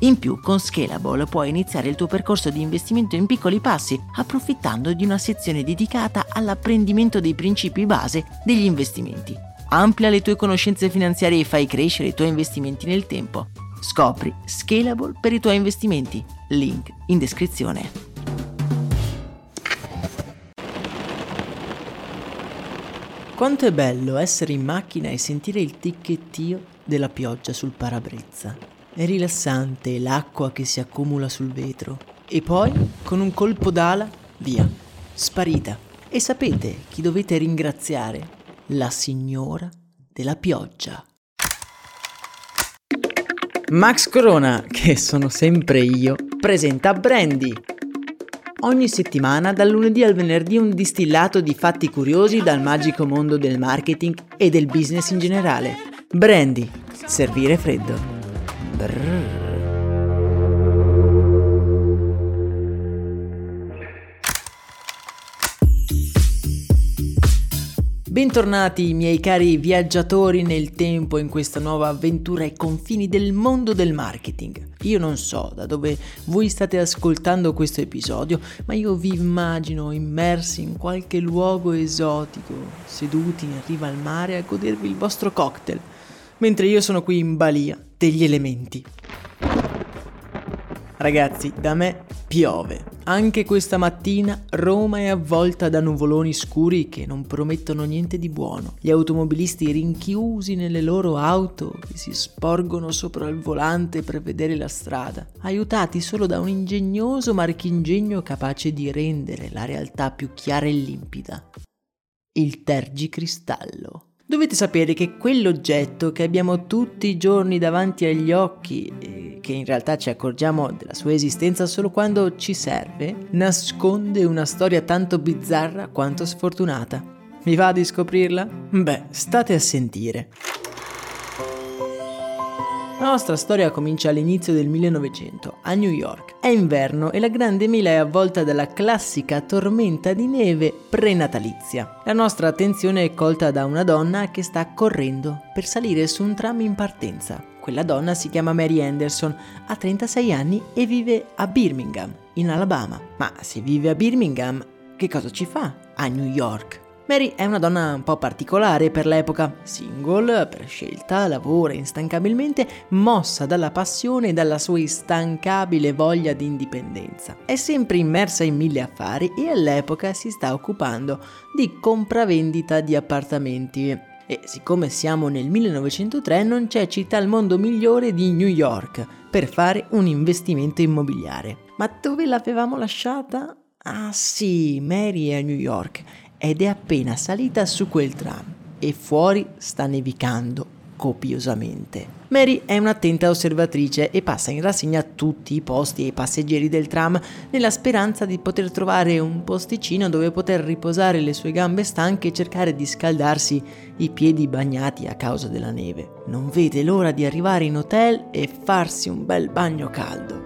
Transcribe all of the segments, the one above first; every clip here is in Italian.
In più, con Scalable puoi iniziare il tuo percorso di investimento in piccoli passi, approfittando di una sezione dedicata all'apprendimento dei principi base degli investimenti. Amplia le tue conoscenze finanziarie e fai crescere i tuoi investimenti nel tempo. Scopri Scalable per i tuoi investimenti. Link in descrizione. Quanto è bello essere in macchina e sentire il ticchettio della pioggia sul parabrezza. È rilassante l'acqua che si accumula sul vetro. E poi, con un colpo d'ala, via, sparita. E sapete chi dovete ringraziare? La signora della pioggia. Max Corona, che sono sempre io, presenta Brandy Ogni settimana, dal lunedì al venerdì, un distillato di fatti curiosi dal magico mondo del marketing e del business in generale. Brandy. Servire freddo. Brrr. Bentornati miei cari viaggiatori nel tempo in questa nuova avventura ai confini del mondo del marketing. Io non so da dove voi state ascoltando questo episodio, ma io vi immagino immersi in qualche luogo esotico, seduti in riva al mare a godervi il vostro cocktail, mentre io sono qui in balia degli elementi. Ragazzi, da me piove. Anche questa mattina Roma è avvolta da nuvoloni scuri che non promettono niente di buono. Gli automobilisti rinchiusi nelle loro auto che si sporgono sopra il volante per vedere la strada, aiutati solo da un ingegnoso marchingegno capace di rendere la realtà più chiara e limpida. Il tergicristallo. Dovete sapere che quell'oggetto che abbiamo tutti i giorni davanti agli occhi e che in realtà ci accorgiamo della sua esistenza solo quando ci serve, nasconde una storia tanto bizzarra quanto sfortunata. Mi va di scoprirla? Beh, state a sentire. La nostra storia comincia all'inizio del 1900, a New York. È inverno e la grande mela è avvolta dalla classica tormenta di neve prenatalizia. La nostra attenzione è colta da una donna che sta correndo per salire su un tram in partenza. Quella donna si chiama Mary Anderson, ha 36 anni e vive a Birmingham, in Alabama. Ma se vive a Birmingham, che cosa ci fa a New York? Mary è una donna un po' particolare per l'epoca, single, per scelta, lavora instancabilmente, mossa dalla passione e dalla sua instancabile voglia di indipendenza. È sempre immersa in mille affari e all'epoca si sta occupando di compravendita di appartamenti. E siccome siamo nel 1903 non c'è città al mondo migliore di New York per fare un investimento immobiliare. Ma dove l'avevamo lasciata? Ah sì, Mary è a New York ed è appena salita su quel tram e fuori sta nevicando copiosamente. Mary è un'attenta osservatrice e passa in rassegna tutti i posti e i passeggeri del tram nella speranza di poter trovare un posticino dove poter riposare le sue gambe stanche e cercare di scaldarsi i piedi bagnati a causa della neve. Non vede l'ora di arrivare in hotel e farsi un bel bagno caldo.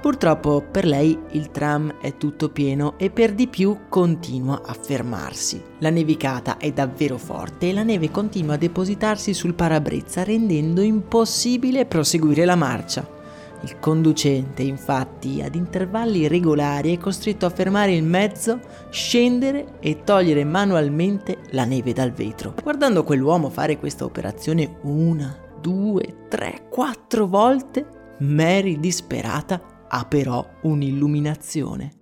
Purtroppo per lei il tram è tutto pieno e per di più continua a fermarsi. La nevicata è davvero forte e la neve continua a depositarsi sul parabrezza rendendo impossibile proseguire la marcia. Il conducente, infatti, ad intervalli regolari è costretto a fermare il mezzo, scendere e togliere manualmente la neve dal vetro. Guardando quell'uomo fare questa operazione una, due, tre, quattro volte, Mary disperata ha però un'illuminazione.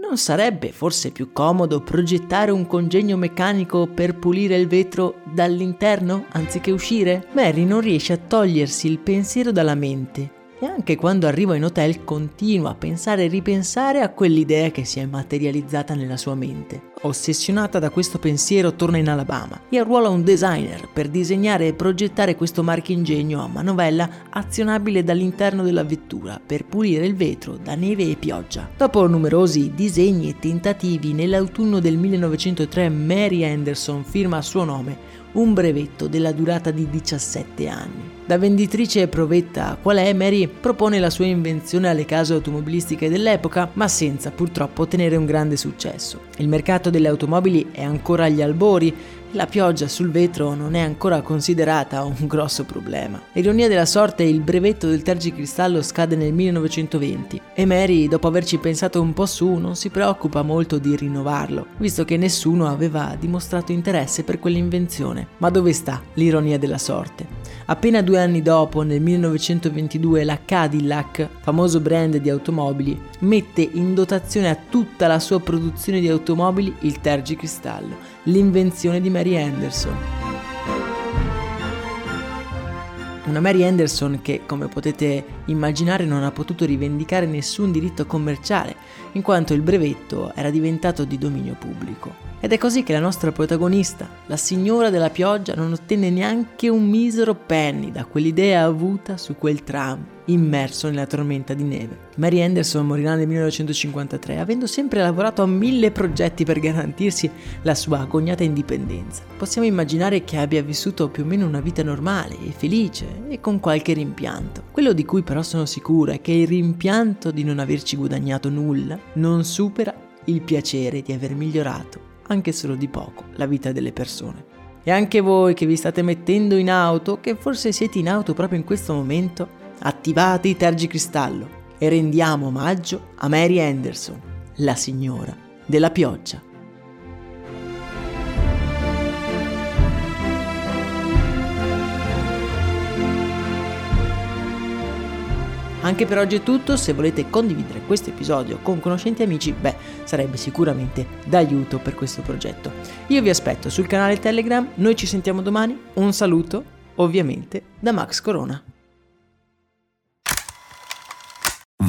Non sarebbe forse più comodo progettare un congegno meccanico per pulire il vetro dall'interno anziché uscire? Mary non riesce a togliersi il pensiero dalla mente e anche quando arriva in hotel continua a pensare e ripensare a quell'idea che si è materializzata nella sua mente. Ossessionata da questo pensiero torna in Alabama e arruola un designer per disegnare e progettare questo marchingegno a manovella azionabile dall'interno della vettura per pulire il vetro da neve e pioggia. Dopo numerosi disegni e tentativi, nell'autunno del 1903 Mary Anderson firma a suo nome un brevetto della durata di 17 anni. Da venditrice provetta qual è, Mary propone la sua invenzione alle case automobilistiche dell'epoca, ma senza purtroppo ottenere un grande successo. Il mercato delle automobili è ancora agli albori la pioggia sul vetro non è ancora considerata un grosso problema. Ironia della sorte, il brevetto del tergicristallo scade nel 1920 e Mary, dopo averci pensato un po' su, non si preoccupa molto di rinnovarlo, visto che nessuno aveva dimostrato interesse per quell'invenzione. Ma dove sta l'ironia della sorte? Appena due anni dopo, nel 1922, la Cadillac, famoso brand di automobili, mette in dotazione a tutta la sua produzione di automobili il tergicristallo, l'invenzione di Mary Anderson. Una Mary Anderson che, come potete immaginare, non ha potuto rivendicare nessun diritto commerciale, in quanto il brevetto era diventato di dominio pubblico. Ed è così che la nostra protagonista, la signora della pioggia, non ottenne neanche un misero penny da quell'idea avuta su quel tram immerso nella tormenta di neve. Mary Anderson morirà nel 1953, avendo sempre lavorato a mille progetti per garantirsi la sua agognata indipendenza. Possiamo immaginare che abbia vissuto più o meno una vita normale e felice e con qualche rimpianto. Quello di cui però sono sicura che il rimpianto di non averci guadagnato nulla non supera il piacere di aver migliorato anche solo di poco, la vita delle persone. E anche voi che vi state mettendo in auto, che forse siete in auto proprio in questo momento, attivate i tergicristallo e rendiamo omaggio a Mary Anderson, la signora della pioggia. Anche per oggi è tutto, se volete condividere questo episodio con conoscenti e amici, beh, sarebbe sicuramente d'aiuto per questo progetto. Io vi aspetto sul canale Telegram, noi ci sentiamo domani, un saluto ovviamente da Max Corona.